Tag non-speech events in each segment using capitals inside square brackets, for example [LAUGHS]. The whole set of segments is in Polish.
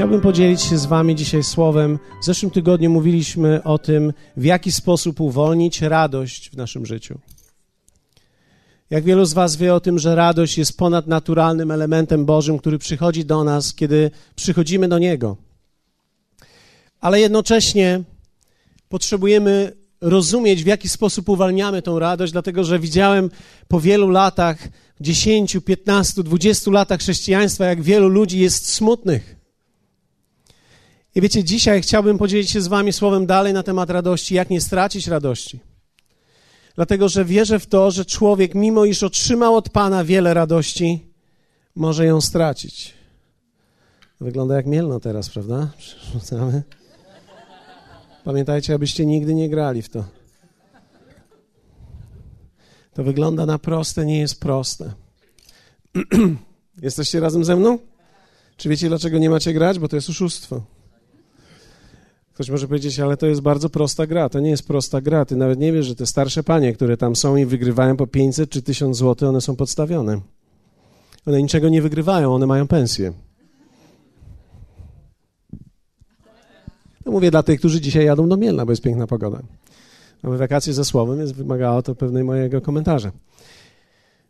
Chciałbym podzielić się z Wami dzisiaj słowem. W zeszłym tygodniu mówiliśmy o tym, w jaki sposób uwolnić radość w naszym życiu. Jak wielu z Was wie o tym, że radość jest ponadnaturalnym elementem Bożym, który przychodzi do nas, kiedy przychodzimy do Niego. Ale jednocześnie potrzebujemy rozumieć, w jaki sposób uwalniamy tą radość, dlatego że widziałem po wielu latach, 10, 15, 20 latach chrześcijaństwa, jak wielu ludzi jest smutnych. I wiecie, dzisiaj chciałbym podzielić się z Wami słowem dalej na temat radości, jak nie stracić radości. Dlatego, że wierzę w to, że człowiek, mimo iż otrzymał od Pana wiele radości, może ją stracić. Wygląda jak mielno teraz, prawda? Rzucamy. Pamiętajcie, abyście nigdy nie grali w to. To wygląda na proste, nie jest proste. [CLEARS THROAT] Jesteście razem ze mną? Czy wiecie, dlaczego nie macie grać? Bo to jest oszustwo. Ktoś może powiedzieć, ale to jest bardzo prosta gra. To nie jest prosta gra. Ty nawet nie wiesz, że te starsze panie, które tam są i wygrywają po 500 czy 1000 zł, one są podstawione. One niczego nie wygrywają, one mają pensję. To mówię dla tych, którzy dzisiaj jadą do Mielna, bo jest piękna pogoda. Mamy wakacje ze słowem, więc wymagało to pewnej mojego komentarza.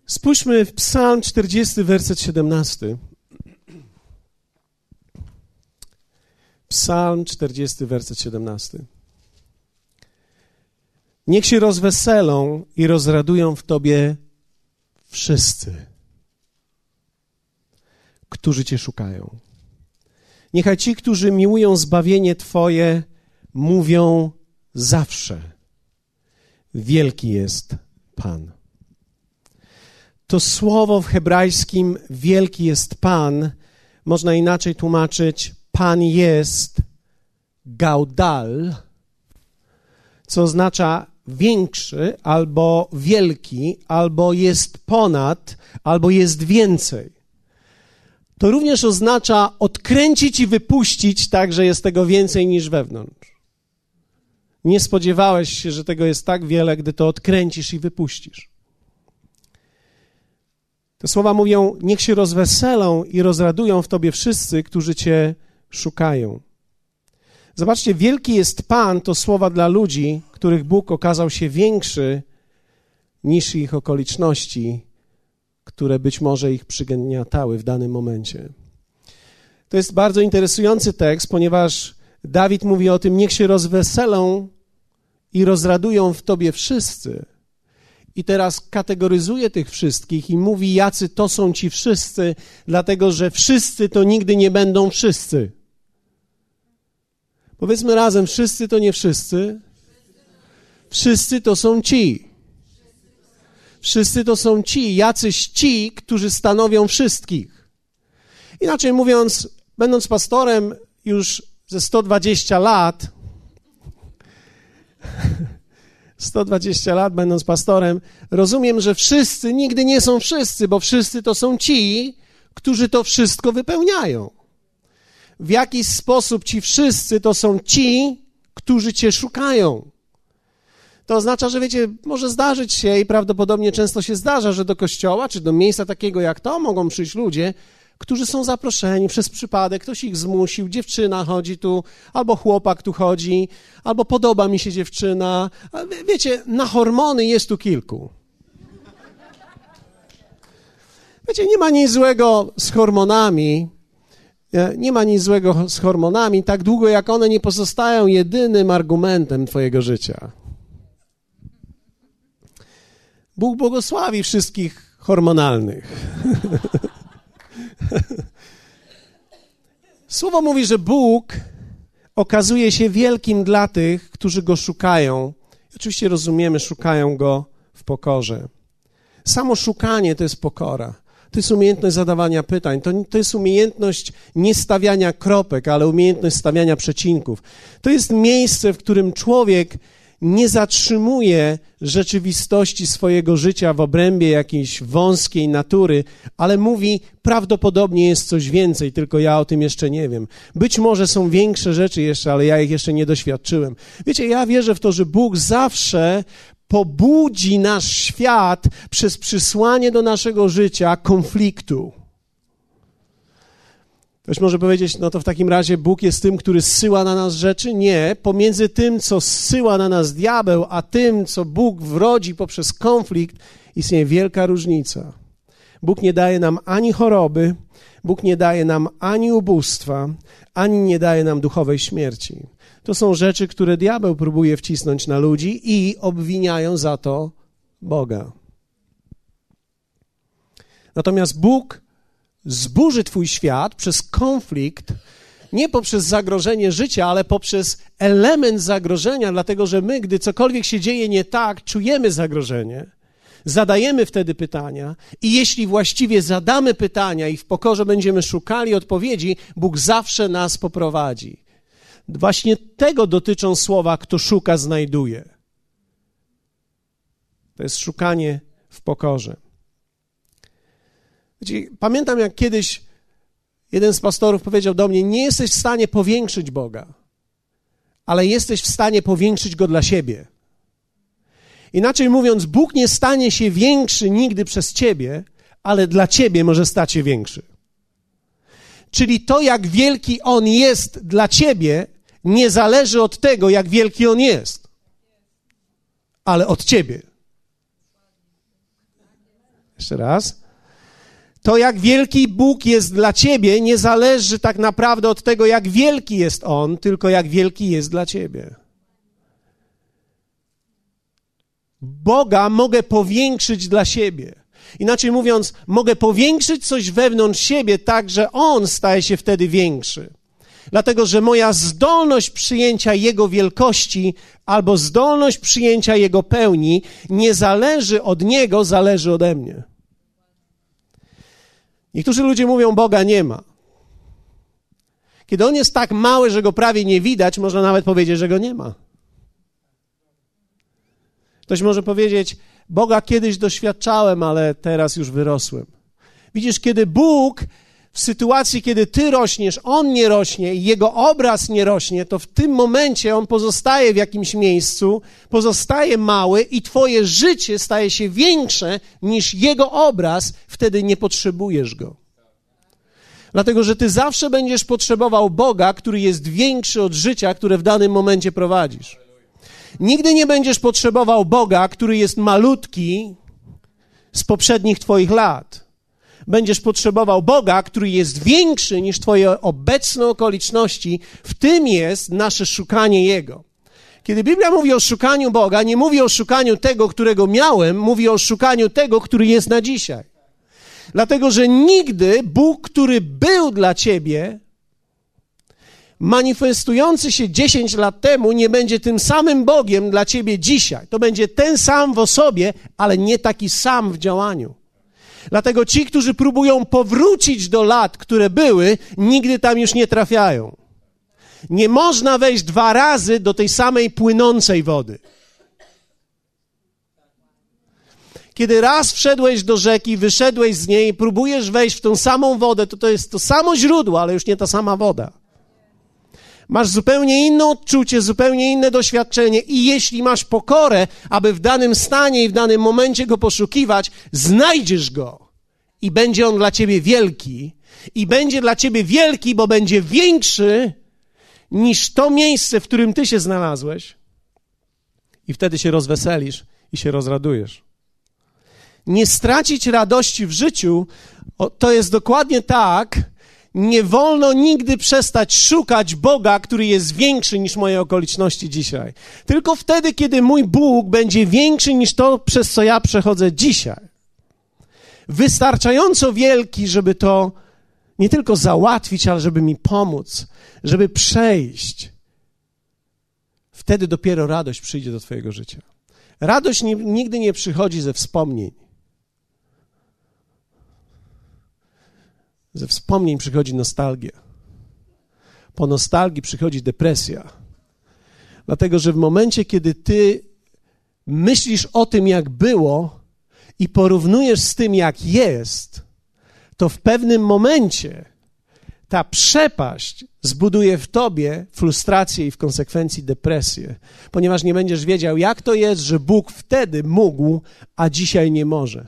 Spójrzmy w Psalm 40, werset 17. Psalm 40, werset 17. Niech się rozweselą i rozradują w Tobie wszyscy, którzy Cię szukają. Niechaj ci, którzy miłują zbawienie Twoje, mówią zawsze: Wielki jest Pan. To słowo w hebrajskim wielki jest Pan można inaczej tłumaczyć Pan jest gaudal, co oznacza większy, albo wielki, albo jest ponad, albo jest więcej. To również oznacza odkręcić i wypuścić tak, że jest tego więcej niż wewnątrz. Nie spodziewałeś się, że tego jest tak wiele, gdy to odkręcisz i wypuścisz. Te słowa mówią: Niech się rozweselą i rozradują w tobie wszyscy, którzy cię szukają. Zobaczcie, wielki jest Pan to słowa dla ludzi, których Bóg okazał się większy niż ich okoliczności, które być może ich przygniatały w danym momencie. To jest bardzo interesujący tekst, ponieważ Dawid mówi o tym: Niech się rozweselą i rozradują w tobie wszyscy. I teraz kategoryzuje tych wszystkich i mówi, jacy to są ci wszyscy, dlatego że wszyscy to nigdy nie będą wszyscy. Powiedzmy razem, wszyscy to nie wszyscy. Wszyscy to są ci. Wszyscy to są ci, jacyś ci, którzy stanowią wszystkich. Inaczej mówiąc, będąc pastorem już ze 120 lat, [LAUGHS] 120 lat będąc pastorem, rozumiem, że wszyscy nigdy nie są wszyscy, bo wszyscy to są ci, którzy to wszystko wypełniają w jakiś sposób ci wszyscy to są ci, którzy cię szukają. To oznacza, że wiecie, może zdarzyć się i prawdopodobnie często się zdarza, że do kościoła czy do miejsca takiego jak to mogą przyjść ludzie, którzy są zaproszeni przez przypadek, ktoś ich zmusił, dziewczyna chodzi tu, albo chłopak tu chodzi, albo podoba mi się dziewczyna. Wiecie, na hormony jest tu kilku. Wiecie, nie ma nic złego z hormonami, nie ma nic złego z hormonami, tak długo jak one nie pozostają jedynym argumentem Twojego życia. Bóg błogosławi wszystkich hormonalnych. [LAUGHS] Słowo mówi, że Bóg okazuje się wielkim dla tych, którzy go szukają. Oczywiście rozumiemy, szukają go w pokorze. Samo szukanie to jest pokora. To jest umiejętność zadawania pytań, to, to jest umiejętność nie stawiania kropek, ale umiejętność stawiania przecinków. To jest miejsce, w którym człowiek nie zatrzymuje rzeczywistości swojego życia w obrębie jakiejś wąskiej natury, ale mówi, prawdopodobnie jest coś więcej, tylko ja o tym jeszcze nie wiem. Być może są większe rzeczy jeszcze, ale ja ich jeszcze nie doświadczyłem. Wiecie, ja wierzę w to, że Bóg zawsze pobudzi nasz świat przez przysłanie do naszego życia konfliktu. Ktoś może powiedzieć, no to w takim razie Bóg jest tym, który zsyła na nas rzeczy? Nie. Pomiędzy tym, co zsyła na nas diabeł, a tym, co Bóg wrodzi poprzez konflikt, istnieje wielka różnica. Bóg nie daje nam ani choroby, Bóg nie daje nam ani ubóstwa, ani nie daje nam duchowej śmierci. To są rzeczy, które diabeł próbuje wcisnąć na ludzi i obwiniają za to Boga. Natomiast Bóg zburzy Twój świat przez konflikt, nie poprzez zagrożenie życia, ale poprzez element zagrożenia, dlatego że my, gdy cokolwiek się dzieje nie tak, czujemy zagrożenie. Zadajemy wtedy pytania, i jeśli właściwie zadamy pytania i w pokorze będziemy szukali odpowiedzi, Bóg zawsze nas poprowadzi. Właśnie tego dotyczą słowa: kto szuka, znajduje. To jest szukanie w pokorze. Pamiętam, jak kiedyś jeden z pastorów powiedział do mnie: Nie jesteś w stanie powiększyć Boga, ale jesteś w stanie powiększyć go dla siebie. Inaczej mówiąc, Bóg nie stanie się większy nigdy przez ciebie, ale dla ciebie może stać się większy. Czyli to, jak wielki On jest dla ciebie, nie zależy od tego, jak wielki On jest, ale od ciebie. Jeszcze raz. To, jak wielki Bóg jest dla ciebie, nie zależy tak naprawdę od tego, jak wielki jest On, tylko jak wielki jest dla ciebie. Boga mogę powiększyć dla siebie. Inaczej mówiąc, mogę powiększyć coś wewnątrz siebie tak, że On staje się wtedy większy. Dlatego, że moja zdolność przyjęcia Jego wielkości albo zdolność przyjęcia Jego pełni nie zależy od Niego, zależy ode mnie. Niektórzy ludzie mówią, Boga nie ma. Kiedy On jest tak mały, że Go prawie nie widać, można nawet powiedzieć, że Go nie ma. Ktoś może powiedzieć: Boga kiedyś doświadczałem, ale teraz już wyrosłem. Widzisz, kiedy Bóg w sytuacji, kiedy ty rośniesz, on nie rośnie i jego obraz nie rośnie, to w tym momencie on pozostaje w jakimś miejscu, pozostaje mały i twoje życie staje się większe niż jego obraz, wtedy nie potrzebujesz go. Dlatego, że ty zawsze będziesz potrzebował Boga, który jest większy od życia, które w danym momencie prowadzisz. Nigdy nie będziesz potrzebował Boga, który jest malutki z poprzednich Twoich lat. Będziesz potrzebował Boga, który jest większy niż Twoje obecne okoliczności. W tym jest nasze szukanie Jego. Kiedy Biblia mówi o szukaniu Boga, nie mówi o szukaniu tego, którego miałem, mówi o szukaniu tego, który jest na dzisiaj. Dlatego, że nigdy Bóg, który był dla Ciebie, manifestujący się 10 lat temu nie będzie tym samym Bogiem dla ciebie dzisiaj. To będzie ten sam w osobie, ale nie taki sam w działaniu. Dlatego ci, którzy próbują powrócić do lat, które były, nigdy tam już nie trafiają. Nie można wejść dwa razy do tej samej płynącej wody. Kiedy raz wszedłeś do rzeki, wyszedłeś z niej, próbujesz wejść w tą samą wodę, to to jest to samo źródło, ale już nie ta sama woda. Masz zupełnie inne odczucie, zupełnie inne doświadczenie i jeśli masz pokorę, aby w danym stanie i w danym momencie go poszukiwać, znajdziesz go i będzie on dla ciebie wielki. I będzie dla ciebie wielki, bo będzie większy niż to miejsce, w którym ty się znalazłeś. I wtedy się rozweselisz i się rozradujesz. Nie stracić radości w życiu to jest dokładnie tak, nie wolno nigdy przestać szukać Boga, który jest większy niż moje okoliczności dzisiaj. Tylko wtedy, kiedy mój Bóg będzie większy niż to, przez co ja przechodzę dzisiaj. Wystarczająco wielki, żeby to nie tylko załatwić, ale żeby mi pomóc, żeby przejść. Wtedy dopiero radość przyjdzie do Twojego życia. Radość nigdy nie przychodzi ze wspomnień. Ze wspomnień przychodzi nostalgia. Po nostalgii przychodzi depresja. Dlatego, że w momencie, kiedy ty myślisz o tym, jak było i porównujesz z tym, jak jest, to w pewnym momencie ta przepaść zbuduje w tobie frustrację i w konsekwencji depresję, ponieważ nie będziesz wiedział, jak to jest, że Bóg wtedy mógł, a dzisiaj nie może.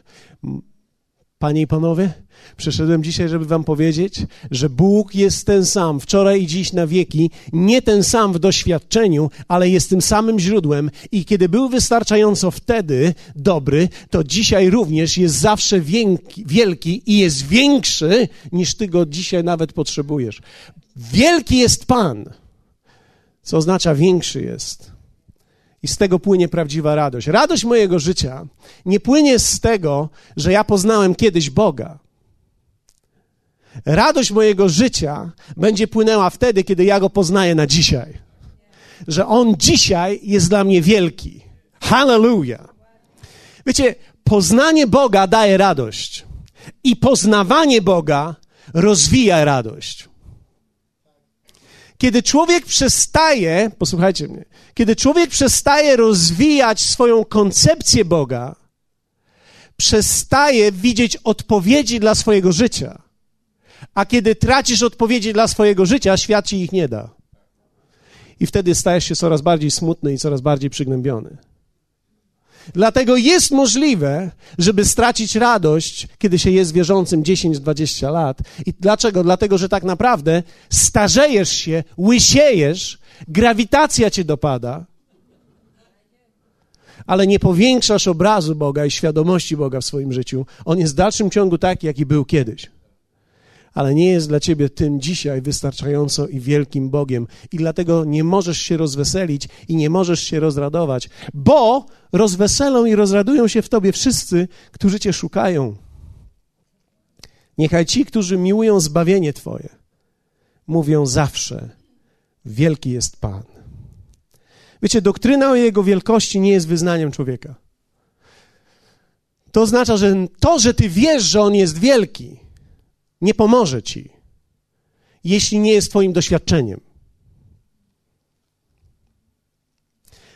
Panie i panowie, przyszedłem dzisiaj, żeby wam powiedzieć, że Bóg jest ten sam wczoraj i dziś na wieki, nie ten sam w doświadczeniu, ale jest tym samym źródłem i kiedy był wystarczająco wtedy dobry, to dzisiaj również jest zawsze wielki, wielki i jest większy niż ty go dzisiaj nawet potrzebujesz. Wielki jest Pan, co oznacza większy jest. I z tego płynie prawdziwa radość. Radość mojego życia nie płynie z tego, że ja poznałem kiedyś Boga. Radość mojego życia będzie płynęła wtedy, kiedy ja go poznaję na dzisiaj. Że on dzisiaj jest dla mnie wielki. Hallelujah. Wiecie, poznanie Boga daje radość. I poznawanie Boga rozwija radość. Kiedy człowiek przestaje, posłuchajcie mnie, kiedy człowiek przestaje rozwijać swoją koncepcję Boga, przestaje widzieć odpowiedzi dla swojego życia. A kiedy tracisz odpowiedzi dla swojego życia, świat ci ich nie da. I wtedy stajesz się coraz bardziej smutny i coraz bardziej przygnębiony. Dlatego jest możliwe, żeby stracić radość, kiedy się jest wierzącym 10-20 lat. I dlaczego? Dlatego, że tak naprawdę starzejesz się, łysiejesz, grawitacja cię dopada, ale nie powiększasz obrazu Boga i świadomości Boga w swoim życiu. On jest w dalszym ciągu taki, jaki był kiedyś ale nie jest dla ciebie tym dzisiaj wystarczająco i wielkim Bogiem. I dlatego nie możesz się rozweselić i nie możesz się rozradować, bo rozweselą i rozradują się w tobie wszyscy, którzy cię szukają. Niechaj ci, którzy miłują zbawienie Twoje, mówią zawsze: Wielki jest Pan. Wiecie, doktryna o Jego wielkości nie jest wyznaniem człowieka. To oznacza, że to, że Ty wiesz, że On jest wielki, nie pomoże ci, jeśli nie jest Twoim doświadczeniem.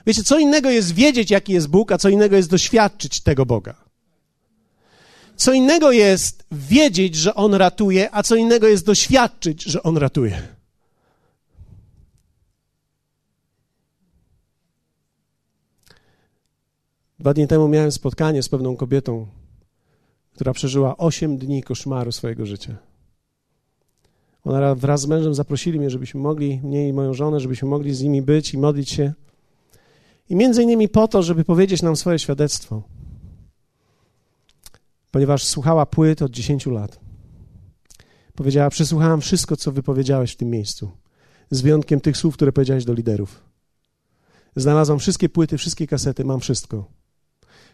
Wiecie, co innego jest wiedzieć, jaki jest Bóg, a co innego jest doświadczyć tego Boga. Co innego jest wiedzieć, że On ratuje, a co innego jest doświadczyć, że On ratuje. Dwa dni temu miałem spotkanie z pewną kobietą, która przeżyła osiem dni koszmaru swojego życia. Ona wraz z mężem zaprosili mnie, żebyśmy mogli, mnie i moją żonę, żebyśmy mogli z nimi być i modlić się. I między innymi po to, żeby powiedzieć nam swoje świadectwo. Ponieważ słuchała płyt od 10 lat. Powiedziała, przesłuchałam wszystko, co wypowiedziałeś w tym miejscu. Z wyjątkiem tych słów, które powiedziałeś do liderów. Znalazłam wszystkie płyty, wszystkie kasety, mam wszystko.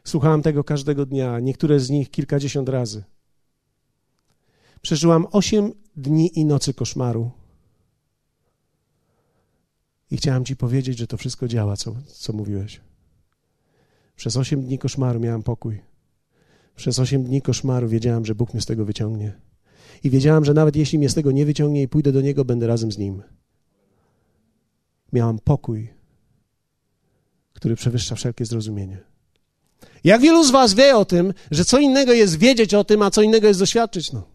Słuchałam tego każdego dnia, niektóre z nich kilkadziesiąt razy. Przeżyłam osiem dni i nocy koszmaru. I chciałam Ci powiedzieć, że to wszystko działa, co, co mówiłeś. Przez osiem dni koszmaru miałam pokój. Przez osiem dni koszmaru wiedziałam, że Bóg mnie z tego wyciągnie. I wiedziałam, że nawet jeśli mnie z tego nie wyciągnie i pójdę do Niego, będę razem z Nim. Miałam pokój, który przewyższa wszelkie zrozumienie. Jak wielu z was wie o tym, że co innego jest wiedzieć o tym, a co innego jest doświadczyć? No.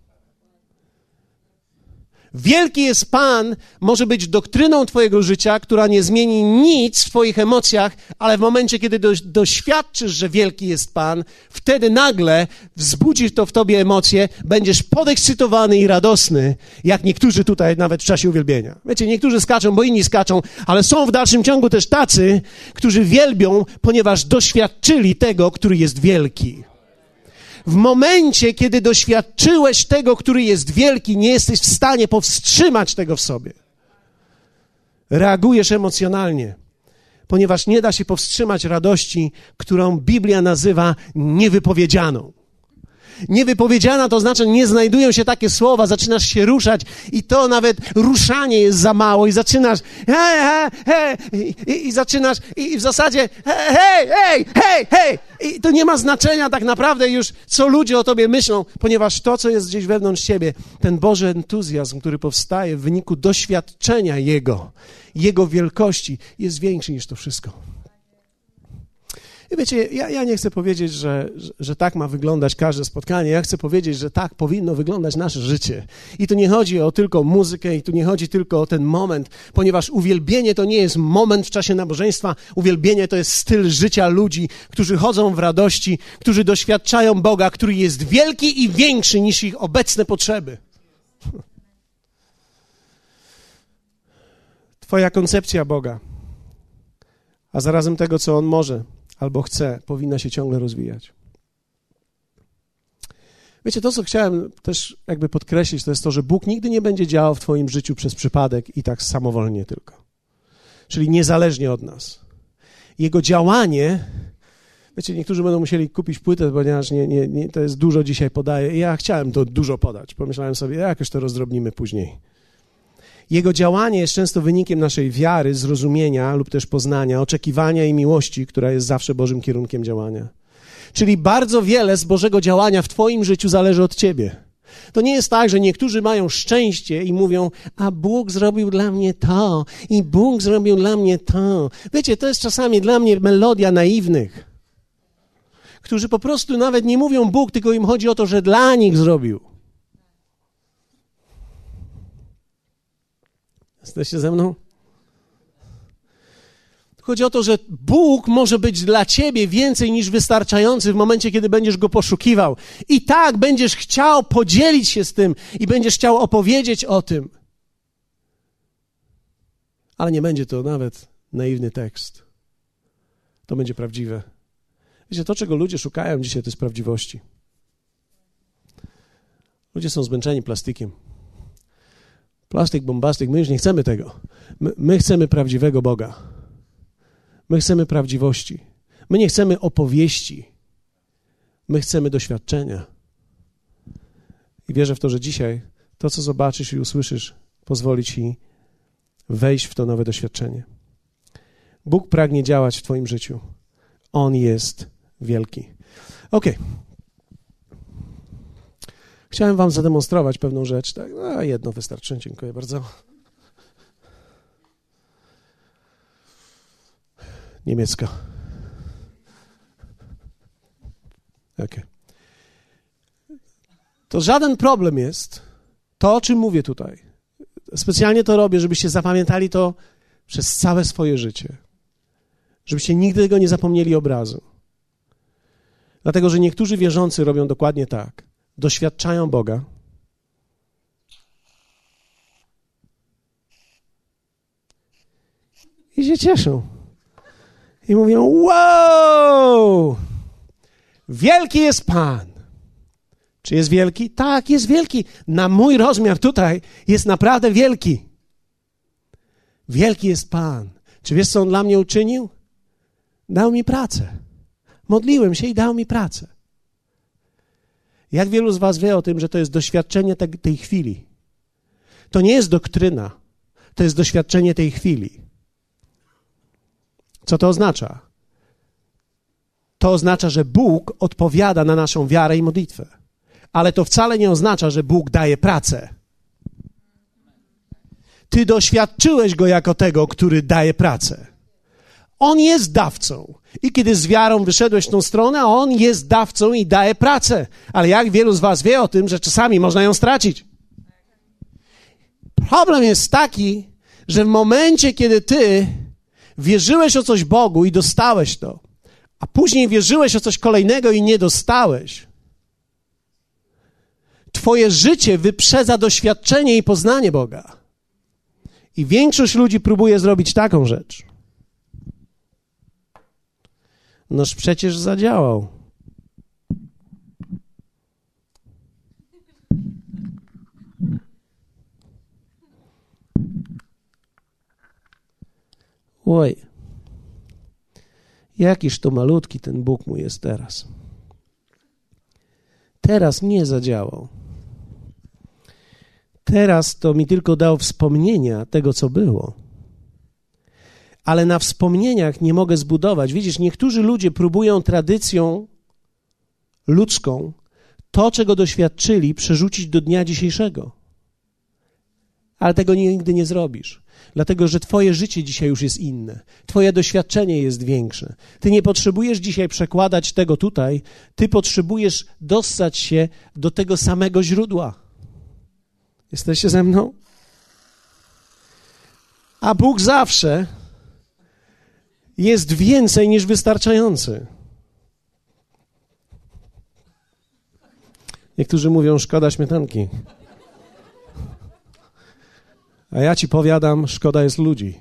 Wielki jest Pan może być doktryną Twojego życia, która nie zmieni nic w Twoich emocjach, ale w momencie, kiedy do, doświadczysz, że wielki jest Pan, wtedy nagle wzbudzi to w Tobie emocje, będziesz podekscytowany i radosny, jak niektórzy tutaj nawet w czasie uwielbienia. Wiecie, niektórzy skaczą, bo inni skaczą, ale są w dalszym ciągu też tacy, którzy wielbią, ponieważ doświadczyli tego, który jest wielki. W momencie, kiedy doświadczyłeś tego, który jest wielki, nie jesteś w stanie powstrzymać tego w sobie. Reagujesz emocjonalnie, ponieważ nie da się powstrzymać radości, którą Biblia nazywa niewypowiedzianą. Niewypowiedziana to znaczy, nie znajdują się takie słowa, zaczynasz się ruszać i to nawet ruszanie jest za mało i zaczynasz hej, hej, hej i, i zaczynasz i w zasadzie hej, hej, hej, hej i to nie ma znaczenia tak naprawdę już, co ludzie o tobie myślą, ponieważ to, co jest gdzieś wewnątrz ciebie, ten Boży entuzjazm, który powstaje w wyniku doświadczenia Jego, Jego wielkości, jest większy niż to wszystko. I wiecie, ja, ja nie chcę powiedzieć, że, że, że, tak ma wyglądać każde spotkanie. Ja chcę powiedzieć, że tak powinno wyglądać nasze życie. I tu nie chodzi o tylko muzykę, i tu nie chodzi tylko o ten moment, ponieważ uwielbienie to nie jest moment w czasie nabożeństwa. Uwielbienie to jest styl życia ludzi, którzy chodzą w radości, którzy doświadczają Boga, który jest wielki i większy niż ich obecne potrzeby. Twoja koncepcja Boga, a zarazem tego, co On może albo chce, powinna się ciągle rozwijać. Wiecie, to co chciałem też jakby podkreślić, to jest to, że Bóg nigdy nie będzie działał w Twoim życiu przez przypadek i tak samowolnie tylko. Czyli niezależnie od nas. Jego działanie, wiecie, niektórzy będą musieli kupić płytę, ponieważ nie, nie, nie, to jest dużo dzisiaj podaje. Ja chciałem to dużo podać. Pomyślałem sobie, jakoś to rozdrobnimy później. Jego działanie jest często wynikiem naszej wiary, zrozumienia lub też poznania, oczekiwania i miłości, która jest zawsze Bożym kierunkiem działania. Czyli bardzo wiele z Bożego działania w Twoim życiu zależy od Ciebie. To nie jest tak, że niektórzy mają szczęście i mówią, a Bóg zrobił dla mnie to i Bóg zrobił dla mnie to. Wiecie, to jest czasami dla mnie melodia naiwnych, którzy po prostu nawet nie mówią Bóg, tylko im chodzi o to, że dla nich zrobił. Jesteście ze mną? Chodzi o to, że Bóg może być dla ciebie więcej niż wystarczający w momencie, kiedy będziesz go poszukiwał. I tak będziesz chciał podzielić się z tym i będziesz chciał opowiedzieć o tym. Ale nie będzie to nawet naiwny tekst. To będzie prawdziwe. Wiecie, to, czego ludzie szukają dzisiaj, to jest prawdziwości. Ludzie są zmęczeni plastikiem. Plastik, bombastyk, my już nie chcemy tego. My, my chcemy prawdziwego Boga. My chcemy prawdziwości. My nie chcemy opowieści. My chcemy doświadczenia. I wierzę w to, że dzisiaj to, co zobaczysz i usłyszysz, pozwoli ci wejść w to nowe doświadczenie. Bóg pragnie działać w Twoim życiu. On jest wielki. Okej. Okay. Chciałem Wam zademonstrować pewną rzecz. Tak? No, jedno wystarczy. Dziękuję bardzo. Niemiecka. Okay. To żaden problem jest to, o czym mówię tutaj. Specjalnie to robię, żebyście zapamiętali to przez całe swoje życie. Żebyście nigdy tego nie zapomnieli obrazu. Dlatego, że niektórzy wierzący robią dokładnie tak doświadczają Boga, i się cieszą. I mówią: Wow! Wielki jest Pan. Czy jest wielki? Tak, jest wielki. Na mój rozmiar tutaj jest naprawdę wielki. Wielki jest Pan. Czy wiesz, co On dla mnie uczynił? Dał mi pracę. Modliłem się i dał mi pracę. Jak wielu z Was wie o tym, że to jest doświadczenie tej chwili? To nie jest doktryna, to jest doświadczenie tej chwili. Co to oznacza? To oznacza, że Bóg odpowiada na naszą wiarę i modlitwę. Ale to wcale nie oznacza, że Bóg daje pracę. Ty doświadczyłeś go jako tego, który daje pracę. On jest dawcą. I kiedy z wiarą wyszedłeś w tą stronę, on jest dawcą i daje pracę. Ale jak wielu z was wie o tym, że czasami można ją stracić? Problem jest taki, że w momencie, kiedy ty wierzyłeś o coś Bogu i dostałeś to, a później wierzyłeś o coś kolejnego i nie dostałeś, Twoje życie wyprzedza doświadczenie i poznanie Boga. I większość ludzi próbuje zrobić taką rzecz. Noż przecież zadziałał. Oj, jakiż to malutki ten Bóg mu jest teraz. Teraz nie zadziałał. Teraz to mi tylko dał wspomnienia tego, co było ale na wspomnieniach nie mogę zbudować. Widzisz, niektórzy ludzie próbują tradycją ludzką to, czego doświadczyli, przerzucić do dnia dzisiejszego. Ale tego nigdy nie zrobisz. Dlatego, że Twoje życie dzisiaj już jest inne. Twoje doświadczenie jest większe. Ty nie potrzebujesz dzisiaj przekładać tego tutaj, ty potrzebujesz dostać się do tego samego źródła. Jesteście ze mną? A Bóg zawsze jest więcej niż wystarczający. Niektórzy mówią, szkoda śmietanki. A ja ci powiadam, szkoda jest ludzi.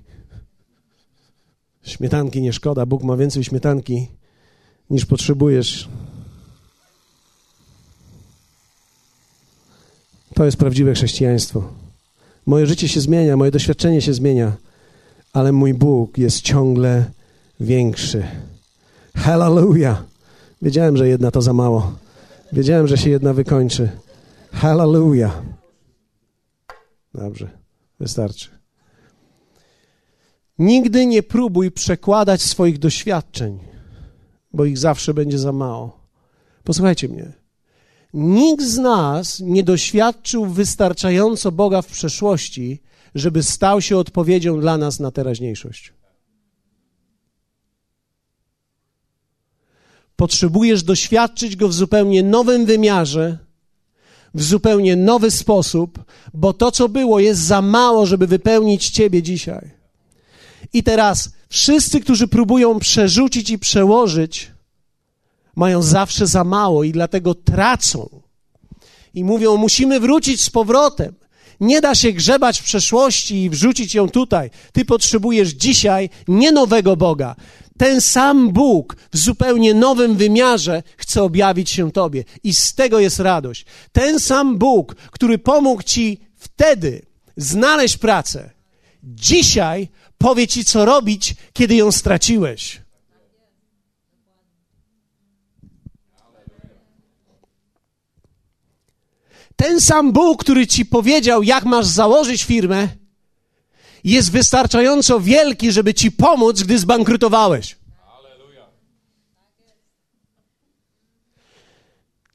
Śmietanki nie szkoda. Bóg ma więcej śmietanki niż potrzebujesz. To jest prawdziwe chrześcijaństwo. Moje życie się zmienia, moje doświadczenie się zmienia, ale mój Bóg jest ciągle większy. Hallelujah! Wiedziałem, że jedna to za mało. Wiedziałem, że się jedna wykończy. Hallelujah! Dobrze. Wystarczy. Nigdy nie próbuj przekładać swoich doświadczeń, bo ich zawsze będzie za mało. Posłuchajcie mnie. Nikt z nas nie doświadczył wystarczająco Boga w przeszłości, żeby stał się odpowiedzią dla nas na teraźniejszość. Potrzebujesz doświadczyć Go w zupełnie nowym wymiarze, w zupełnie nowy sposób, bo to, co było, jest za mało, żeby wypełnić Ciebie dzisiaj. I teraz wszyscy, którzy próbują przerzucić i przełożyć, mają zawsze za mało i dlatego tracą. I mówią, musimy wrócić z powrotem. Nie da się grzebać w przeszłości i wrzucić ją tutaj. Ty potrzebujesz dzisiaj nie nowego Boga. Ten sam Bóg w zupełnie nowym wymiarze chce objawić się Tobie. I z tego jest radość. Ten sam Bóg, który pomógł Ci wtedy znaleźć pracę, dzisiaj powie Ci, co robić, kiedy ją straciłeś. Ten sam Bóg, który Ci powiedział, jak masz założyć firmę, jest wystarczająco wielki, żeby ci pomóc, gdy zbankrutowałeś.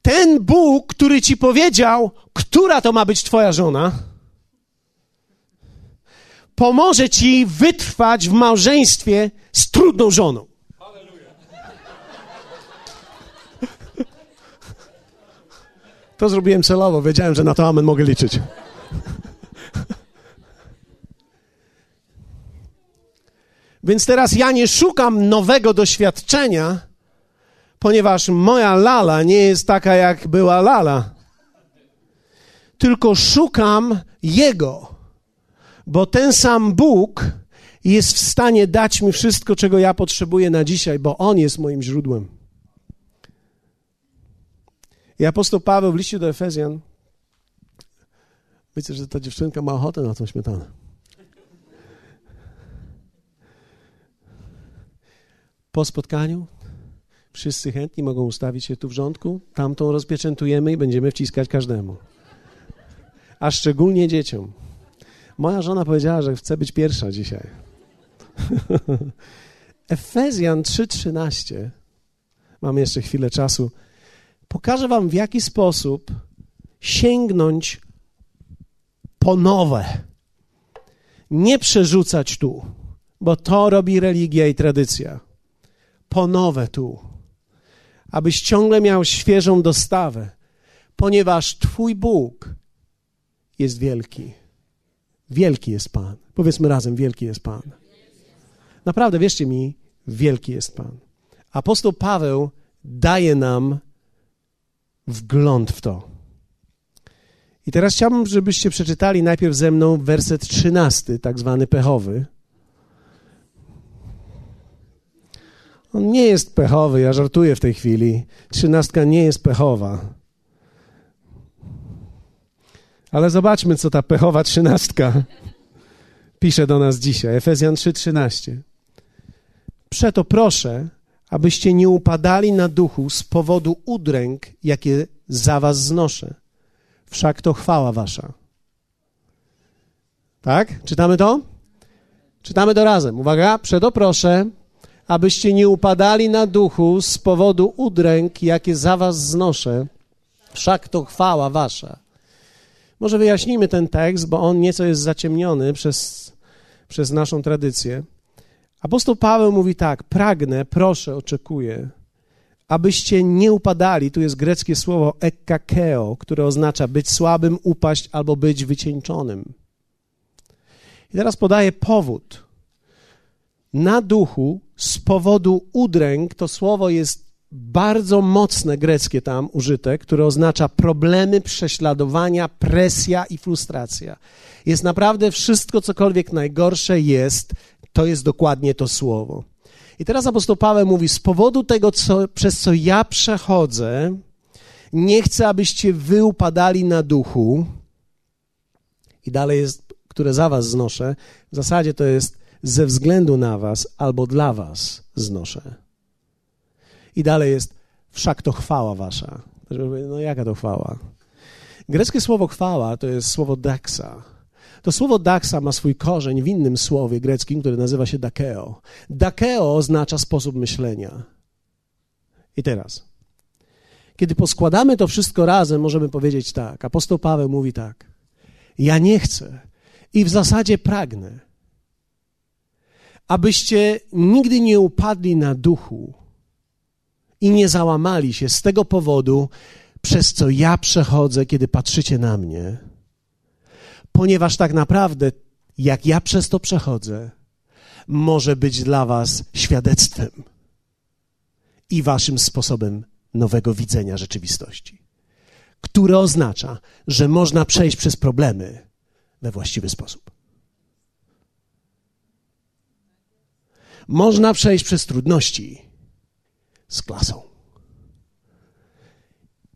Ten Bóg, który ci powiedział, która to ma być twoja żona, pomoże ci wytrwać w małżeństwie z trudną żoną. To zrobiłem celowo, wiedziałem, że na to amen mogę liczyć. Więc teraz ja nie szukam nowego doświadczenia, ponieważ moja lala nie jest taka, jak była lala. Tylko szukam Jego, bo ten sam Bóg jest w stanie dać mi wszystko, czego ja potrzebuję na dzisiaj, bo On jest moim źródłem. I apostoł Paweł w liście do Efezjan, widzę, że ta dziewczynka ma ochotę na tą śmietanę. Po spotkaniu wszyscy chętni mogą ustawić się tu w rządku, tamtą rozpieczętujemy i będziemy wciskać każdemu. A szczególnie dzieciom. Moja żona powiedziała, że chce być pierwsza dzisiaj. [LAUGHS] Efezjan 3:13. Mam jeszcze chwilę czasu. Pokażę wam w jaki sposób sięgnąć po nowe. Nie przerzucać tu, bo to robi religia i tradycja po nowe tu, abyś ciągle miał świeżą dostawę, ponieważ Twój Bóg jest wielki. Wielki jest Pan. Powiedzmy razem, wielki jest Pan. Naprawdę, wierzcie mi, wielki jest Pan. Apostoł Paweł daje nam wgląd w to. I teraz chciałbym, żebyście przeczytali najpierw ze mną werset trzynasty, tak zwany pechowy. On nie jest pechowy, ja żartuję w tej chwili. Trzynastka nie jest pechowa. Ale zobaczmy, co ta pechowa trzynastka pisze do nas dzisiaj. Efezjan 3:13. Przeto proszę, abyście nie upadali na duchu z powodu udręk, jakie za was znoszę. Wszak to chwała wasza. Tak? Czytamy to? Czytamy to razem. Uwaga, przeto proszę, abyście nie upadali na duchu z powodu udręk, jakie za was znoszę, wszak to chwała wasza. Może wyjaśnijmy ten tekst, bo on nieco jest zaciemniony przez przez naszą tradycję. Apostoł Paweł mówi tak: Pragnę, proszę, oczekuję, abyście nie upadali. Tu jest greckie słowo ekkakeo, które oznacza być słabym, upaść albo być wycieńczonym. I teraz podaję powód. Na duchu z powodu udręk, to słowo jest bardzo mocne greckie tam użyte, które oznacza problemy, prześladowania, presja i frustracja. Jest naprawdę wszystko, cokolwiek najgorsze jest, to jest dokładnie to słowo. I teraz apostoł Paweł mówi, z powodu tego, co, przez co ja przechodzę, nie chcę, abyście wy upadali na duchu. I dalej jest, które za was znoszę. W zasadzie to jest ze względu na was albo dla was znoszę. I dalej jest, wszak to chwała wasza. No jaka to chwała? Greckie słowo chwała to jest słowo daksa. To słowo daksa ma swój korzeń w innym słowie greckim, które nazywa się dakeo. Dakeo oznacza sposób myślenia. I teraz, kiedy poskładamy to wszystko razem, możemy powiedzieć tak. Apostoł Paweł mówi tak. Ja nie chcę i w zasadzie pragnę, abyście nigdy nie upadli na duchu i nie załamali się z tego powodu, przez co ja przechodzę, kiedy patrzycie na mnie. Ponieważ tak naprawdę, jak ja przez to przechodzę, może być dla Was świadectwem i Waszym sposobem nowego widzenia rzeczywistości, które oznacza, że można przejść przez problemy we właściwy sposób. Można przejść przez trudności z klasą.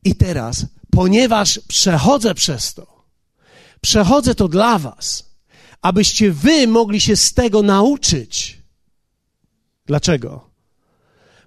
I teraz, ponieważ przechodzę przez to, przechodzę to dla Was, abyście Wy mogli się z tego nauczyć. Dlaczego?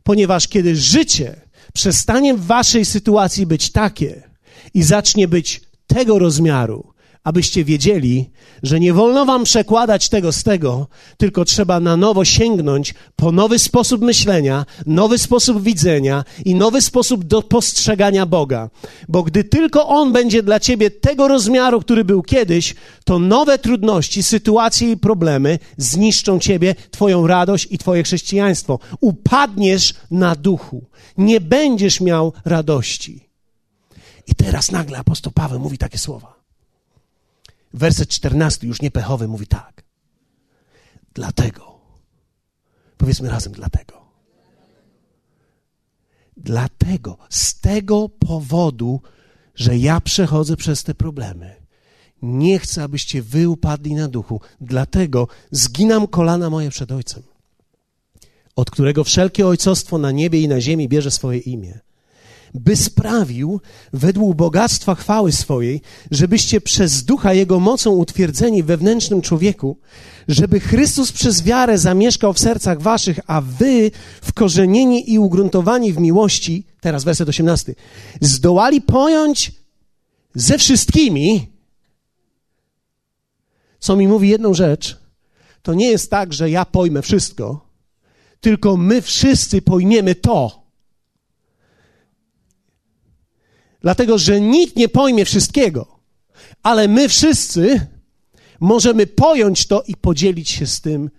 Ponieważ kiedy życie przestanie w Waszej sytuacji być takie i zacznie być tego rozmiaru, abyście wiedzieli, że nie wolno wam przekładać tego z tego, tylko trzeba na nowo sięgnąć po nowy sposób myślenia, nowy sposób widzenia i nowy sposób do postrzegania Boga. Bo gdy tylko On będzie dla ciebie tego rozmiaru, który był kiedyś, to nowe trudności, sytuacje i problemy zniszczą ciebie, twoją radość i twoje chrześcijaństwo. Upadniesz na duchu. Nie będziesz miał radości. I teraz nagle apostoł Paweł mówi takie słowa. Werset 14, już nie pechowy, mówi tak. Dlatego. Powiedzmy razem, dlatego. Dlatego, z tego powodu, że ja przechodzę przez te problemy, nie chcę, abyście wy upadli na duchu. Dlatego zginam kolana moje przed Ojcem, od którego wszelkie ojcostwo na niebie i na ziemi bierze swoje imię by sprawił według bogactwa chwały swojej, żebyście przez ducha Jego mocą utwierdzeni wewnętrznym człowieku, żeby Chrystus przez wiarę zamieszkał w sercach waszych, a wy wkorzenieni i ugruntowani w miłości, teraz werset 18, zdołali pojąć ze wszystkimi, co mi mówi jedną rzecz, to nie jest tak, że ja pojmę wszystko, tylko my wszyscy pojmiemy to, Dlatego, że nikt nie pojmie wszystkiego, ale my wszyscy możemy pojąć to i podzielić się z tym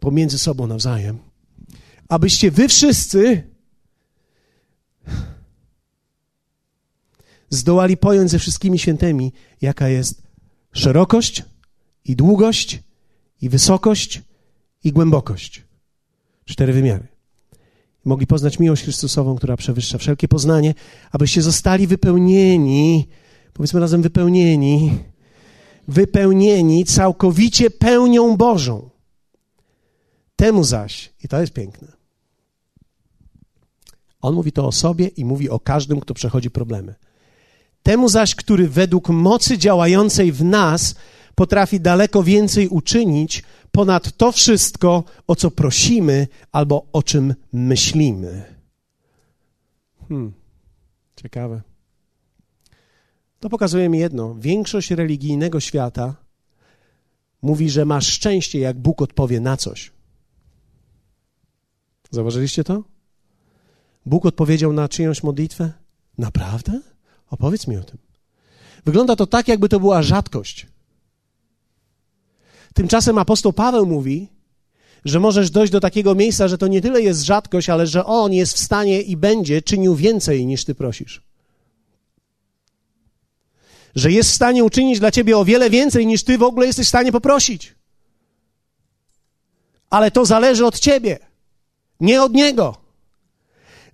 pomiędzy sobą nawzajem. Abyście wy wszyscy zdołali pojąć ze wszystkimi świętymi, jaka jest szerokość i długość i wysokość i głębokość. Cztery wymiary mogli poznać miłość Chrystusową, która przewyższa wszelkie poznanie, abyście zostali wypełnieni, powiedzmy razem wypełnieni, wypełnieni całkowicie pełnią Bożą. Temu zaś, i to jest piękne, on mówi to o sobie i mówi o każdym, kto przechodzi problemy. Temu zaś, który według mocy działającej w nas potrafi daleko więcej uczynić ponad to wszystko, o co prosimy albo o czym myślimy. Hmm, ciekawe. To pokazuje mi jedno. Większość religijnego świata mówi, że masz szczęście, jak Bóg odpowie na coś. Zauważyliście to? Bóg odpowiedział na czyjąś modlitwę? Naprawdę? Opowiedz mi o tym. Wygląda to tak, jakby to była rzadkość. Tymczasem apostoł Paweł mówi, że możesz dojść do takiego miejsca, że to nie tyle jest rzadkość, ale że on jest w stanie i będzie czynił więcej niż ty prosisz. Że jest w stanie uczynić dla ciebie o wiele więcej niż ty w ogóle jesteś w stanie poprosić. Ale to zależy od ciebie, nie od niego.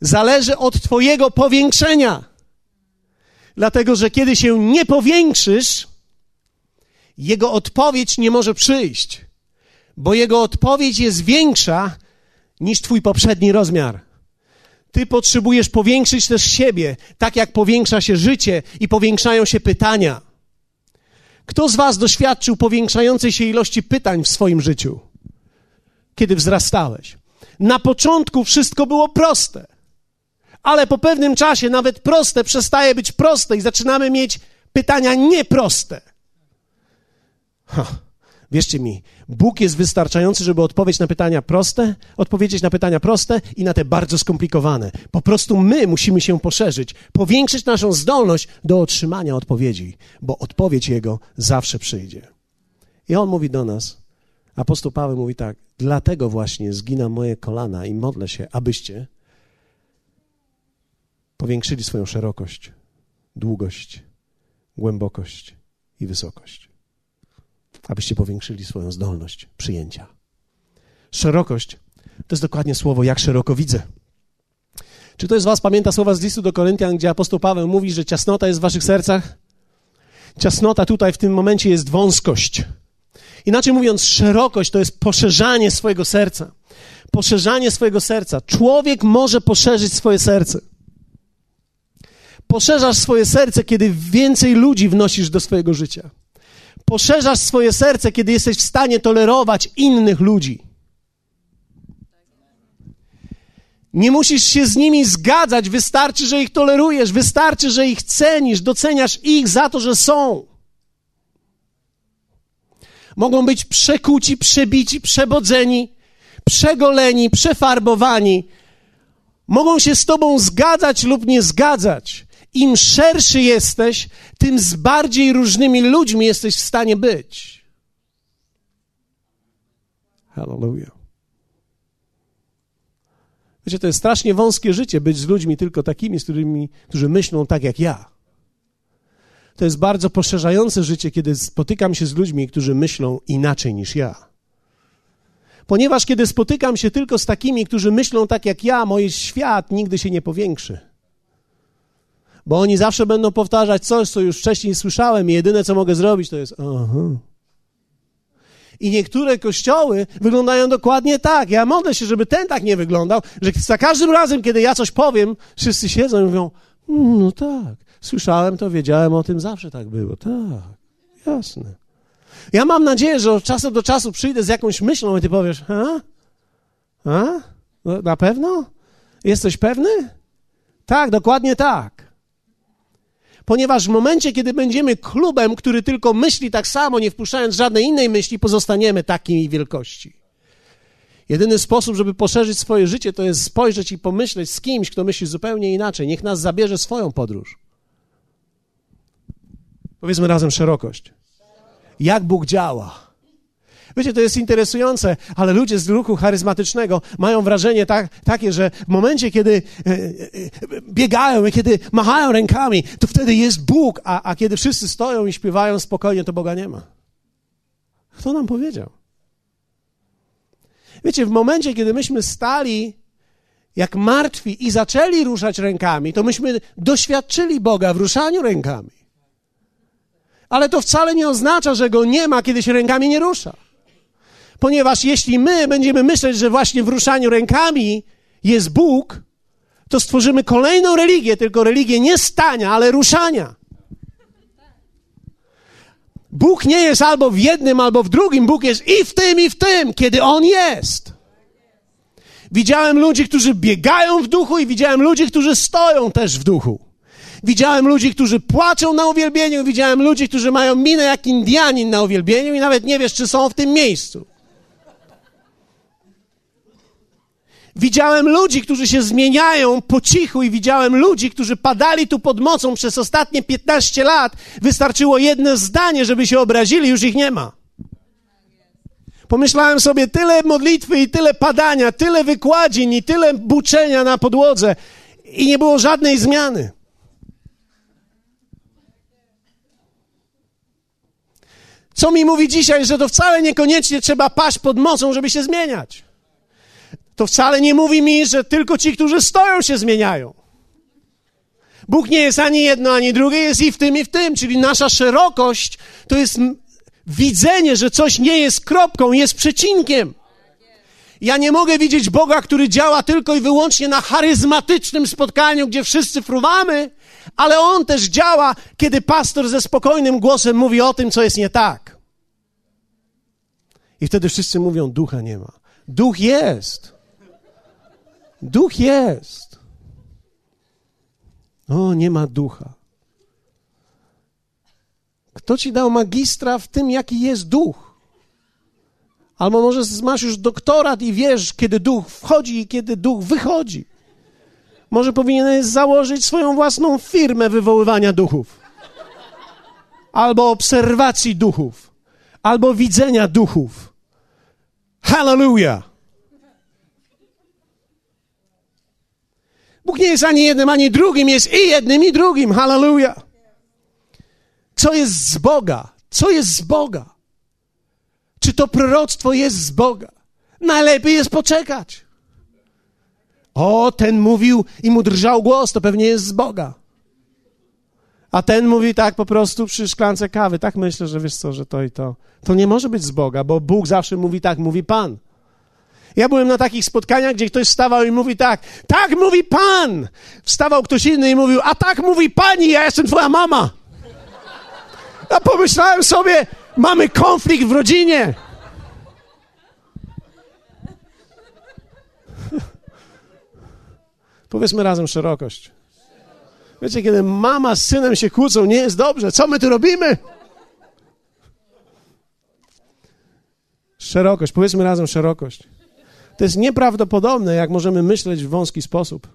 Zależy od twojego powiększenia. Dlatego, że kiedy się nie powiększysz, jego odpowiedź nie może przyjść, bo jego odpowiedź jest większa niż twój poprzedni rozmiar. Ty potrzebujesz powiększyć też siebie, tak jak powiększa się życie i powiększają się pytania. Kto z Was doświadczył powiększającej się ilości pytań w swoim życiu, kiedy wzrastałeś? Na początku wszystko było proste, ale po pewnym czasie nawet proste przestaje być proste i zaczynamy mieć pytania nieproste. Ha. Wierzcie mi, Bóg jest wystarczający, żeby odpowiedzieć na pytania proste, odpowiedzieć na pytania proste i na te bardzo skomplikowane. Po prostu my musimy się poszerzyć, powiększyć naszą zdolność do otrzymania odpowiedzi, bo odpowiedź Jego zawsze przyjdzie. I On mówi do nas, apostoł Paweł mówi tak, dlatego właśnie zgina moje kolana i modlę się, abyście powiększyli swoją szerokość, długość, głębokość i wysokość abyście powiększyli swoją zdolność przyjęcia. Szerokość to jest dokładnie słowo, jak szeroko widzę. Czy ktoś z Was pamięta słowa z listu do Koryntian, gdzie apostoł Paweł mówi, że ciasnota jest w Waszych sercach? Ciasnota tutaj w tym momencie jest wąskość. Inaczej mówiąc, szerokość to jest poszerzanie swojego serca. Poszerzanie swojego serca. Człowiek może poszerzyć swoje serce. Poszerzasz swoje serce, kiedy więcej ludzi wnosisz do swojego życia poszerzasz swoje serce, kiedy jesteś w stanie tolerować innych ludzi. Nie musisz się z nimi zgadzać, wystarczy, że ich tolerujesz, wystarczy, że ich cenisz, doceniasz ich za to, że są. Mogą być przekuci, przebici, przebodzeni, przegoleni, przefarbowani. Mogą się z tobą zgadzać lub nie zgadzać im szerszy jesteś, tym z bardziej różnymi ludźmi jesteś w stanie być. Hallelujah. Wiecie, to jest strasznie wąskie życie być z ludźmi tylko takimi, z którymi, którzy myślą tak jak ja. To jest bardzo poszerzające życie, kiedy spotykam się z ludźmi, którzy myślą inaczej niż ja. Ponieważ kiedy spotykam się tylko z takimi, którzy myślą tak jak ja, mój świat nigdy się nie powiększy bo oni zawsze będą powtarzać coś, co już wcześniej słyszałem i jedyne, co mogę zrobić, to jest aha. I niektóre kościoły wyglądają dokładnie tak. Ja modlę się, żeby ten tak nie wyglądał, że za każdym razem, kiedy ja coś powiem, wszyscy siedzą i mówią, mm, no tak, słyszałem to, wiedziałem o tym, zawsze tak było. Tak, jasne. Ja mam nadzieję, że od czasu do czasu przyjdę z jakąś myślą i ty powiesz, a? A? No, na pewno? Jesteś pewny? Tak, dokładnie tak ponieważ w momencie, kiedy będziemy klubem, który tylko myśli tak samo, nie wpuszczając żadnej innej myśli, pozostaniemy takiej wielkości. Jedyny sposób, żeby poszerzyć swoje życie, to jest spojrzeć i pomyśleć z kimś, kto myśli zupełnie inaczej. Niech nas zabierze swoją podróż. Powiedzmy razem szerokość. Jak Bóg działa Wiecie, to jest interesujące, ale ludzie z ruchu charyzmatycznego mają wrażenie tak, takie, że w momencie, kiedy e, e, biegają i kiedy machają rękami, to wtedy jest Bóg, a, a kiedy wszyscy stoją i śpiewają spokojnie, to Boga nie ma. Kto nam powiedział? Wiecie, w momencie, kiedy myśmy stali jak martwi i zaczęli ruszać rękami, to myśmy doświadczyli Boga w ruszaniu rękami. Ale to wcale nie oznacza, że go nie ma, kiedy się rękami nie rusza. Ponieważ jeśli my będziemy myśleć, że właśnie w ruszaniu rękami jest Bóg, to stworzymy kolejną religię, tylko religię nie stania, ale ruszania. Bóg nie jest albo w jednym, albo w drugim. Bóg jest i w tym, i w tym, kiedy On jest. Widziałem ludzi, którzy biegają w duchu, i widziałem ludzi, którzy stoją też w duchu. Widziałem ludzi, którzy płaczą na uwielbieniu, widziałem ludzi, którzy mają minę jak Indianin na uwielbieniu, i nawet nie wiesz, czy są w tym miejscu. Widziałem ludzi, którzy się zmieniają po cichu i widziałem ludzi, którzy padali tu pod mocą przez ostatnie 15 lat. Wystarczyło jedno zdanie, żeby się obrazili, już ich nie ma. Pomyślałem sobie, tyle modlitwy i tyle padania, tyle wykładzin i tyle buczenia na podłodze i nie było żadnej zmiany. Co mi mówi dzisiaj, że to wcale niekoniecznie trzeba paść pod mocą, żeby się zmieniać. To wcale nie mówi mi, że tylko ci, którzy stoją, się zmieniają. Bóg nie jest ani jedno, ani drugie, jest i w tym, i w tym. Czyli nasza szerokość to jest widzenie, że coś nie jest kropką, jest przecinkiem. Ja nie mogę widzieć Boga, który działa tylko i wyłącznie na charyzmatycznym spotkaniu, gdzie wszyscy fruwamy, ale On też działa, kiedy pastor ze spokojnym głosem mówi o tym, co jest nie tak. I wtedy wszyscy mówią: Ducha nie ma. Duch jest. Duch jest. O, nie ma ducha. Kto ci dał magistra w tym, jaki jest duch? Albo może masz już doktorat i wiesz, kiedy duch wchodzi i kiedy duch wychodzi. Może powinieneś założyć swoją własną firmę wywoływania duchów. Albo obserwacji duchów. Albo widzenia duchów. Hallelujah! Bóg nie jest ani jednym, ani drugim, jest i jednym, i drugim. Hallelujah! Co jest z Boga? Co jest z Boga? Czy to proroctwo jest z Boga? Najlepiej jest poczekać. O, ten mówił i mu drżał głos, to pewnie jest z Boga. A ten mówi tak po prostu przy szklance kawy. Tak myślę, że wiesz co, że to i to. To nie może być z Boga, bo Bóg zawsze mówi tak, mówi Pan. Ja byłem na takich spotkaniach, gdzie ktoś wstawał i mówi tak, tak mówi Pan. Wstawał ktoś inny i mówił, a tak mówi Pani, ja jestem twoja mama. Ja pomyślałem sobie, mamy konflikt w rodzinie. [LAUGHS] Powiedzmy razem szerokość. Wiecie, kiedy mama z synem się kłócą, nie jest dobrze. Co my tu robimy? Szerokość. Powiedzmy razem szerokość. To jest nieprawdopodobne, jak możemy myśleć w wąski sposób.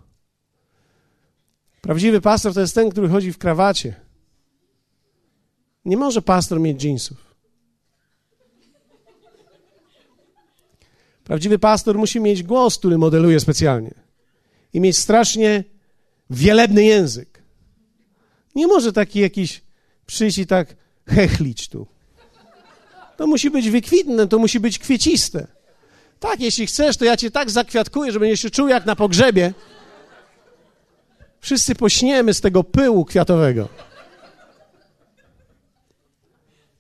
Prawdziwy pastor to jest ten, który chodzi w krawacie. Nie może pastor mieć jeansów. Prawdziwy pastor musi mieć głos, który modeluje specjalnie. I mieć strasznie wielebny język. Nie może taki jakiś przyjść i tak hechlić tu. To musi być wykwitne, to musi być kwieciste. Tak, jeśli chcesz, to ja cię tak zakwiatkuję, że będziesz się czuł jak na pogrzebie. Wszyscy pośniemy z tego pyłu kwiatowego.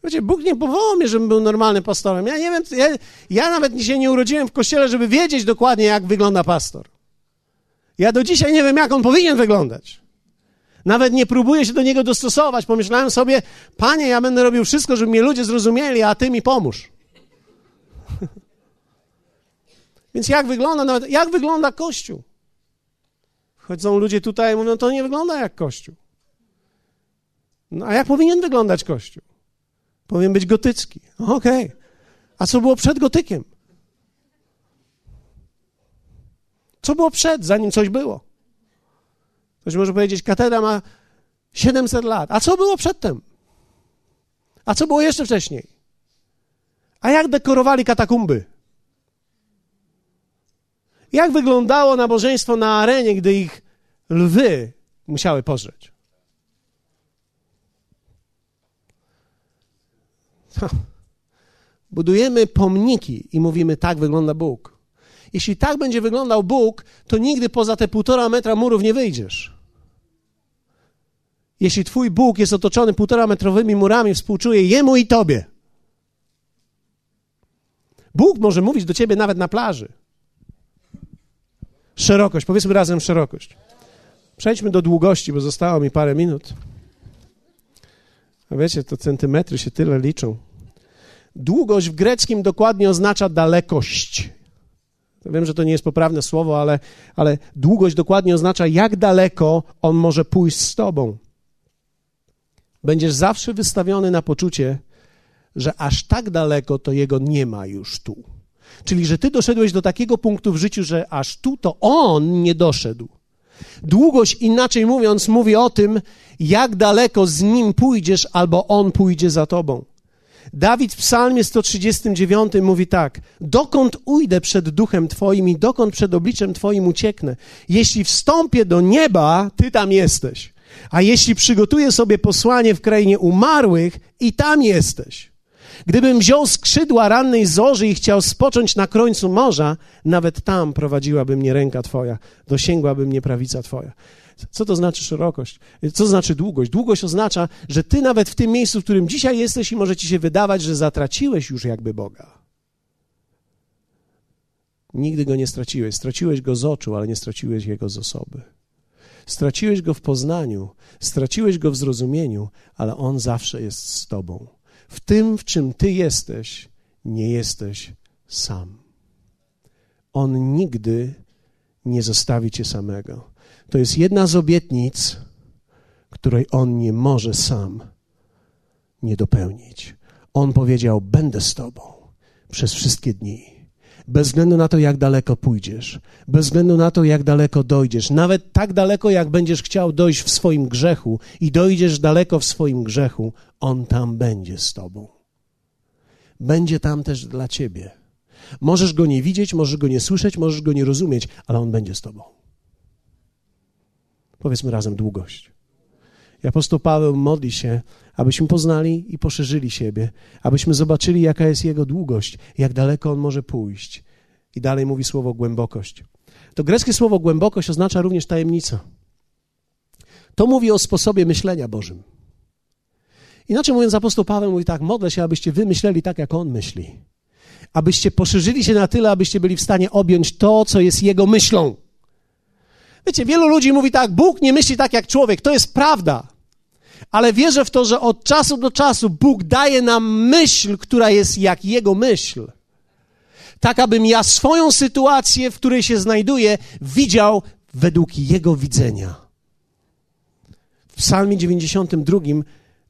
Wiecie, Bóg nie powołał mnie, żebym był normalnym pastorem. Ja nie wiem, ja, ja nawet się nie urodziłem w kościele, żeby wiedzieć dokładnie, jak wygląda pastor. Ja do dzisiaj nie wiem, jak on powinien wyglądać. Nawet nie próbuję się do niego dostosować. Pomyślałem sobie, panie, ja będę robił wszystko, żeby mnie ludzie zrozumieli, a ty mi pomóż. Więc jak wygląda nawet, jak wygląda Kościół? Chodzą ludzie tutaj i mówią, to nie wygląda jak Kościół. No a jak powinien wyglądać Kościół? Powinien być gotycki. Okej. Okay. A co było przed gotykiem? Co było przed, zanim coś było? Ktoś może powiedzieć, katedra ma 700 lat. A co było przedtem? A co było jeszcze wcześniej? A jak dekorowali katakumby? Jak wyglądało nabożeństwo na arenie, gdy ich lwy musiały pożreć? [LAUGHS] Budujemy pomniki i mówimy, tak wygląda Bóg. Jeśli tak będzie wyglądał Bóg, to nigdy poza te półtora metra murów nie wyjdziesz. Jeśli twój Bóg jest otoczony półtora metrowymi murami, współczuje Jemu i Tobie. Bóg może mówić do Ciebie nawet na plaży. Szerokość, powiedzmy razem szerokość. Przejdźmy do długości, bo zostało mi parę minut. A wiecie, to centymetry się tyle liczą. Długość w greckim dokładnie oznacza dalekość. Wiem, że to nie jest poprawne słowo, ale, ale długość dokładnie oznacza, jak daleko on może pójść z tobą. Będziesz zawsze wystawiony na poczucie, że aż tak daleko to jego nie ma już tu. Czyli, że ty doszedłeś do takiego punktu w życiu, że aż tu to on nie doszedł. Długość, inaczej mówiąc, mówi o tym, jak daleko z nim pójdziesz, albo on pójdzie za tobą. Dawid w Psalmie 139 mówi tak: Dokąd ujdę przed duchem Twoim i dokąd przed obliczem Twoim ucieknę? Jeśli wstąpię do nieba, Ty tam jesteś. A jeśli przygotuję sobie posłanie w krainie umarłych, i tam jesteś. Gdybym wziął skrzydła rannej zorzy i chciał spocząć na końcu morza, nawet tam prowadziłaby mnie ręka Twoja, dosięgłaby mnie prawica Twoja. Co to znaczy szerokość? Co znaczy długość? Długość oznacza, że ty nawet w tym miejscu, w którym dzisiaj jesteś i może ci się wydawać, że zatraciłeś już jakby Boga. Nigdy go nie straciłeś. Straciłeś go z oczu, ale nie straciłeś jego z osoby. Straciłeś go w poznaniu, straciłeś go w zrozumieniu, ale on zawsze jest z tobą. W tym, w czym ty jesteś, nie jesteś sam. On nigdy nie zostawi cię samego. To jest jedna z obietnic, której on nie może sam nie dopełnić. On powiedział: Będę z tobą przez wszystkie dni. Bez względu na to, jak daleko pójdziesz, bez względu na to, jak daleko dojdziesz, nawet tak daleko, jak będziesz chciał dojść w swoim grzechu i dojdziesz daleko w swoim grzechu, On tam będzie z Tobą. Będzie tam też dla Ciebie. Możesz Go nie widzieć, możesz Go nie słyszeć, możesz Go nie rozumieć, ale On będzie z Tobą. Powiedzmy razem długość. I apostoł Paweł modli się, abyśmy poznali i poszerzyli siebie, abyśmy zobaczyli, jaka jest jego długość, jak daleko on może pójść. I dalej mówi słowo głębokość. To greckie słowo głębokość oznacza również tajemnica. To mówi o sposobie myślenia Bożym. Inaczej mówiąc, apostoł Paweł mówi tak: modlę się, abyście wy myśleli tak, jak on myśli. Abyście poszerzyli się na tyle, abyście byli w stanie objąć to, co jest jego myślą. Wiecie, wielu ludzi mówi tak, Bóg nie myśli tak jak człowiek. To jest prawda. Ale wierzę w to, że od czasu do czasu Bóg daje nam myśl, która jest jak Jego myśl. Tak, abym ja swoją sytuację, w której się znajduję, widział według Jego widzenia. W Psalmie 92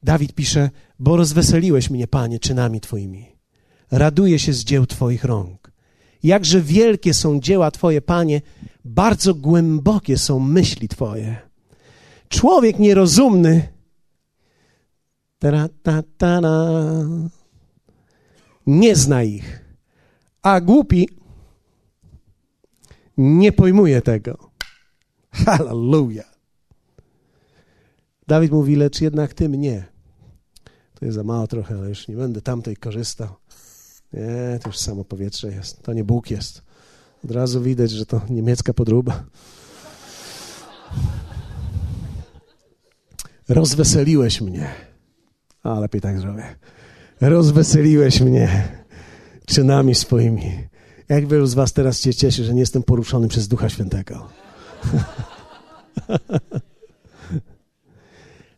Dawid pisze: Bo rozweseliłeś mnie, Panie, czynami Twoimi. Raduję się z dzieł Twoich rąk. Jakże wielkie są dzieła Twoje, Panie, bardzo głębokie są myśli Twoje. Człowiek nierozumny ta, ta, nie zna ich, a głupi nie pojmuje tego. Hallelujah. Dawid mówi, lecz jednak ty mnie. To jest za mało trochę, ale już nie będę tamtej korzystał. Nie, to już samo powietrze jest. To nie Bóg jest. Od razu widać, że to niemiecka podróba. Rozweseliłeś mnie. A lepiej tak zrobię. Rozweseliłeś mnie czynami swoimi. Jak wielu z Was teraz się cieszy, że nie jestem poruszony przez Ducha Świętego. [LAUGHS]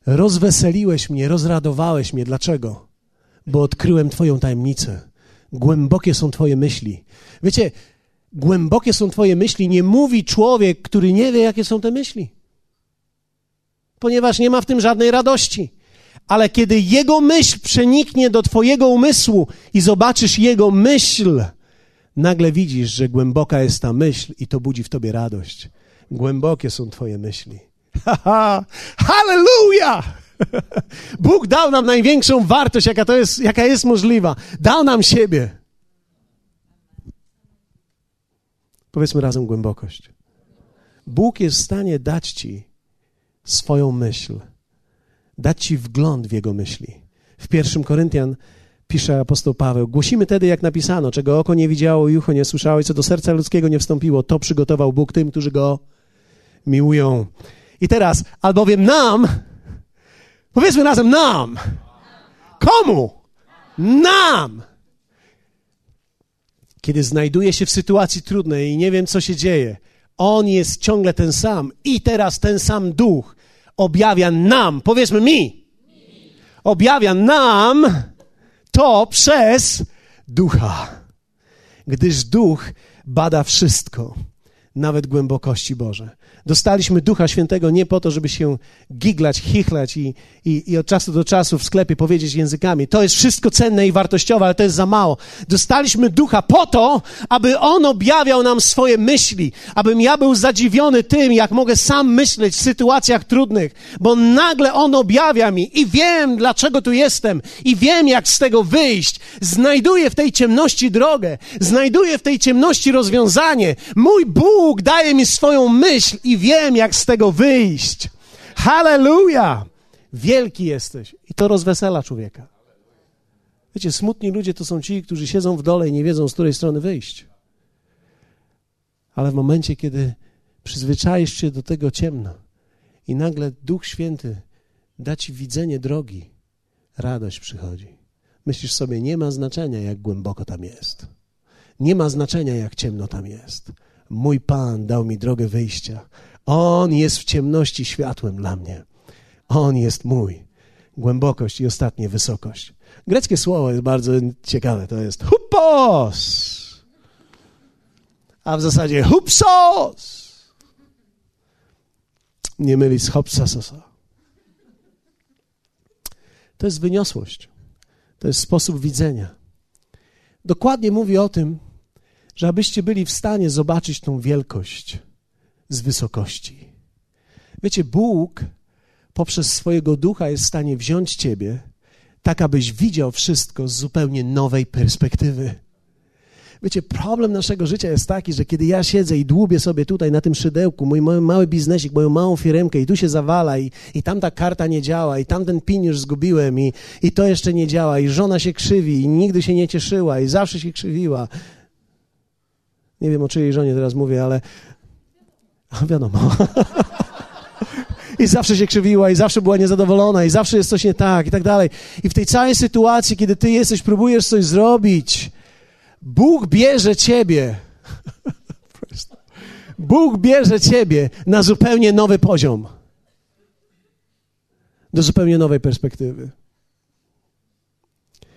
Rozweseliłeś mnie, rozradowałeś mnie. Dlaczego? Bo odkryłem Twoją tajemnicę. Głębokie są Twoje myśli. Wiecie, głębokie są Twoje myśli, nie mówi człowiek, który nie wie, jakie są te myśli. Ponieważ nie ma w tym żadnej radości. Ale kiedy Jego myśl przeniknie do Twojego umysłu i zobaczysz Jego myśl, nagle widzisz, że głęboka jest ta myśl i to budzi w Tobie radość. Głębokie są Twoje myśli. Hallelujah! [LAUGHS] Bóg dał nam największą wartość, jaka, to jest, jaka jest możliwa. Dał nam siebie. Powiedzmy razem głębokość. Bóg jest w stanie dać Ci swoją myśl dać ci wgląd w jego myśli. W pierwszym Koryntian pisze apostoł Paweł, głosimy tedy, jak napisano, czego oko nie widziało i ucho nie słyszało i co do serca ludzkiego nie wstąpiło, to przygotował Bóg tym, którzy go miłują. I teraz, albowiem nam, powiedzmy razem nam, komu? Nam! Kiedy znajduję się w sytuacji trudnej i nie wiem, co się dzieje, On jest ciągle ten sam i teraz ten sam duch objawia nam, powiedzmy mi, objawia nam to przez ducha. Gdyż duch bada wszystko, nawet głębokości Boże. Dostaliśmy Ducha Świętego nie po to, żeby się giglać, chichlać i, i, i od czasu do czasu w sklepie powiedzieć językami. To jest wszystko cenne i wartościowe, ale to jest za mało. Dostaliśmy Ducha po to, aby On objawiał nam swoje myśli, abym ja był zadziwiony tym, jak mogę sam myśleć w sytuacjach trudnych, bo nagle On objawia mi i wiem, dlaczego tu jestem i wiem, jak z tego wyjść. Znajduję w tej ciemności drogę, znajduję w tej ciemności rozwiązanie. Mój Bóg daje mi swoją myśl i wiem, jak z tego wyjść. Halleluja! Wielki jesteś. I to rozwesela człowieka. Wiecie, smutni ludzie to są ci, którzy siedzą w dole i nie wiedzą, z której strony wyjść. Ale w momencie, kiedy przyzwyczaisz się do tego ciemno i nagle Duch Święty da ci widzenie drogi, radość przychodzi. Myślisz sobie, nie ma znaczenia, jak głęboko tam jest. Nie ma znaczenia, jak ciemno tam jest. Mój Pan dał mi drogę wyjścia. On jest w ciemności światłem dla mnie. On jest mój. Głębokość i ostatnie wysokość. Greckie słowo jest bardzo ciekawe. To jest hupos. A w zasadzie hupsos. Nie mylić z hopsasosa. To jest wyniosłość. To jest sposób widzenia. Dokładnie mówi o tym, że abyście byli w stanie zobaczyć tą wielkość z wysokości. Wiecie, Bóg poprzez swojego ducha jest w stanie wziąć ciebie, tak abyś widział wszystko z zupełnie nowej perspektywy. Wiecie, problem naszego życia jest taki, że kiedy ja siedzę i dłubię sobie tutaj na tym szydełku, mój mały biznesik, moją małą firmkę i tu się zawala i, i tam ta karta nie działa i tamten pin już zgubiłem i, i to jeszcze nie działa i żona się krzywi i nigdy się nie cieszyła i zawsze się krzywiła. Nie wiem o czyjej żonie teraz mówię, ale wiadomo. [LAUGHS] I zawsze się krzywiła, i zawsze była niezadowolona, i zawsze jest coś nie tak, i tak dalej. I w tej całej sytuacji, kiedy ty jesteś, próbujesz coś zrobić, Bóg bierze ciebie. [LAUGHS] Bóg bierze ciebie na zupełnie nowy poziom. Do zupełnie nowej perspektywy.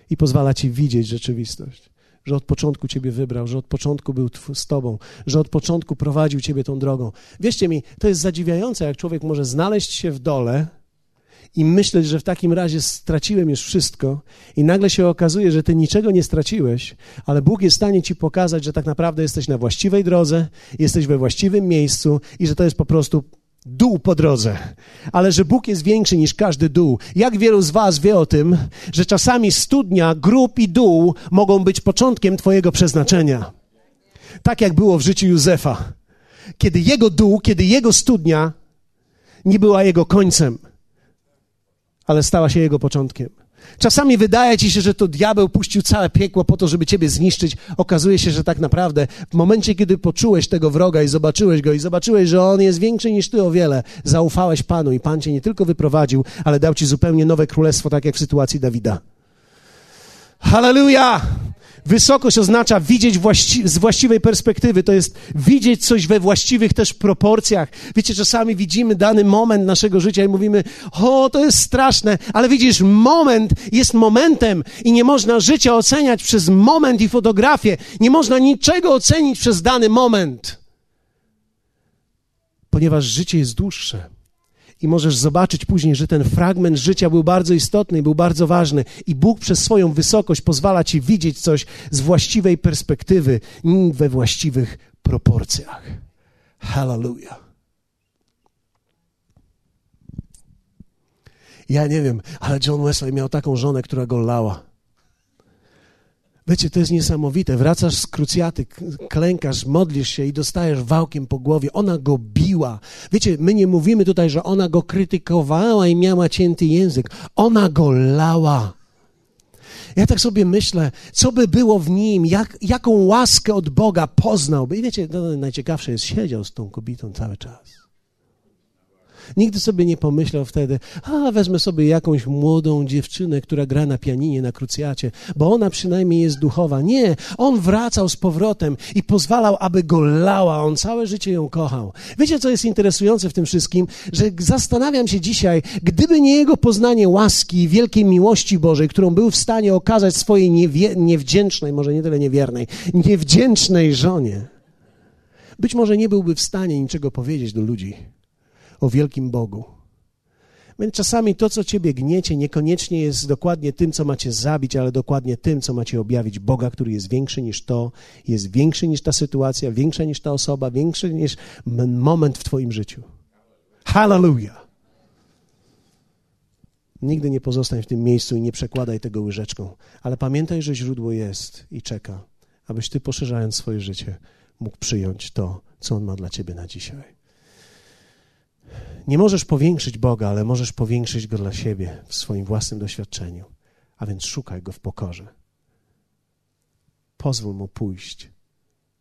I pozwala ci widzieć rzeczywistość że od początku Ciebie wybrał, że od początku był z Tobą, że od początku prowadził Ciebie tą drogą. Wierzcie mi, to jest zadziwiające, jak człowiek może znaleźć się w dole i myśleć, że w takim razie straciłem już wszystko, i nagle się okazuje, że Ty niczego nie straciłeś, ale Bóg jest w stanie Ci pokazać, że tak naprawdę jesteś na właściwej drodze, jesteś we właściwym miejscu i że to jest po prostu dół po drodze, ale że Bóg jest większy niż każdy dół. Jak wielu z Was wie o tym, że czasami studnia, grób i dół mogą być początkiem Twojego przeznaczenia? Tak jak było w życiu Józefa. Kiedy jego dół, kiedy jego studnia nie była jego końcem, ale stała się jego początkiem. Czasami wydaje ci się, że to diabeł puścił całe piekło po to, żeby ciebie zniszczyć. Okazuje się, że tak naprawdę w momencie, kiedy poczułeś tego wroga i zobaczyłeś go i zobaczyłeś, że on jest większy niż ty o wiele, zaufałeś Panu i Pan cię nie tylko wyprowadził, ale dał ci zupełnie nowe królestwo, tak jak w sytuacji Dawida. Hallelujah! Wysokość oznacza widzieć właści z właściwej perspektywy, to jest widzieć coś we właściwych też proporcjach. Wiecie, czasami widzimy dany moment naszego życia i mówimy, o, to jest straszne, ale widzisz, moment jest momentem i nie można życia oceniać przez moment i fotografię. Nie można niczego ocenić przez dany moment, ponieważ życie jest dłuższe i możesz zobaczyć później, że ten fragment życia był bardzo istotny był bardzo ważny. I Bóg przez swoją wysokość pozwala ci widzieć coś z właściwej perspektywy, we właściwych proporcjach. Hallelujah. Ja nie wiem, ale John Wesley miał taką żonę, która go lała. Wiecie, to jest niesamowite. Wracasz z krucjaty, klękasz, modlisz się i dostajesz wałkiem po głowie. Ona go biła. Wiecie, my nie mówimy tutaj, że ona go krytykowała i miała cięty język. Ona go lała. Ja tak sobie myślę, co by było w nim, jak, jaką łaskę od Boga poznałby. I wiecie, no, najciekawsze jest, siedział z tą kobietą cały czas. Nigdy sobie nie pomyślał wtedy, a wezmę sobie jakąś młodą dziewczynę, która gra na pianinie na krucjacie, bo ona przynajmniej jest duchowa. Nie, on wracał z powrotem i pozwalał, aby go lała. On całe życie ją kochał. Wiecie, co jest interesujące w tym wszystkim? Że zastanawiam się dzisiaj, gdyby nie jego poznanie łaski i wielkiej miłości Bożej, którą był w stanie okazać swojej niewie- niewdzięcznej, może nie tyle niewiernej, niewdzięcznej żonie, być może nie byłby w stanie niczego powiedzieć do ludzi o wielkim Bogu. Więc czasami to, co ciebie gniecie, niekoniecznie jest dokładnie tym, co macie zabić, ale dokładnie tym, co macie objawić Boga, który jest większy niż to, jest większy niż ta sytuacja, większa niż ta osoba, większy niż moment w twoim życiu. Hallelujah! Nigdy nie pozostań w tym miejscu i nie przekładaj tego łyżeczką, ale pamiętaj, że źródło jest i czeka, abyś ty, poszerzając swoje życie, mógł przyjąć to, co On ma dla ciebie na dzisiaj. Nie możesz powiększyć Boga, ale możesz powiększyć Go dla siebie w swoim własnym doświadczeniu, a więc szukaj Go w pokorze. Pozwól Mu pójść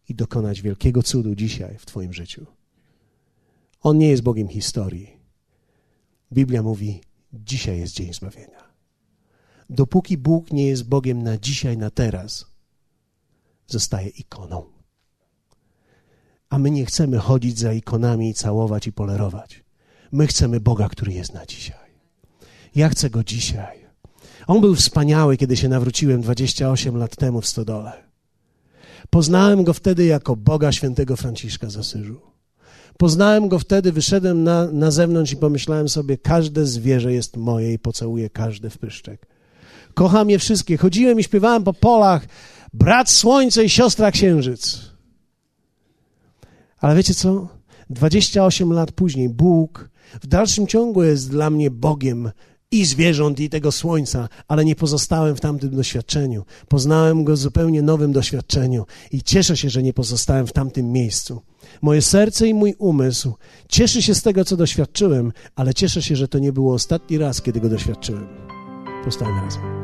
i dokonać wielkiego cudu dzisiaj w Twoim życiu. On nie jest Bogiem historii. Biblia mówi, dzisiaj jest dzień zbawienia. Dopóki Bóg nie jest Bogiem na dzisiaj, na teraz, zostaje ikoną. A my nie chcemy chodzić za ikonami, całować i polerować. My chcemy Boga, który jest na dzisiaj. Ja chcę Go dzisiaj. On był wspaniały, kiedy się nawróciłem 28 lat temu w Stodole. Poznałem Go wtedy jako Boga świętego Franciszka z Asyżu. Poznałem Go wtedy, wyszedłem na, na zewnątrz i pomyślałem sobie, każde zwierzę jest moje i pocałuję każde w pyszczek. Kocham je wszystkie. Chodziłem i śpiewałem po polach, brat słońce i siostra księżyc. Ale wiecie co? 28 lat później Bóg w dalszym ciągu jest dla mnie Bogiem i zwierząt, i tego słońca, ale nie pozostałem w tamtym doświadczeniu. Poznałem go w zupełnie nowym doświadczeniu i cieszę się, że nie pozostałem w tamtym miejscu. Moje serce i mój umysł cieszy się z tego, co doświadczyłem, ale cieszę się, że to nie było ostatni raz, kiedy go doświadczyłem. Powstańmy razem.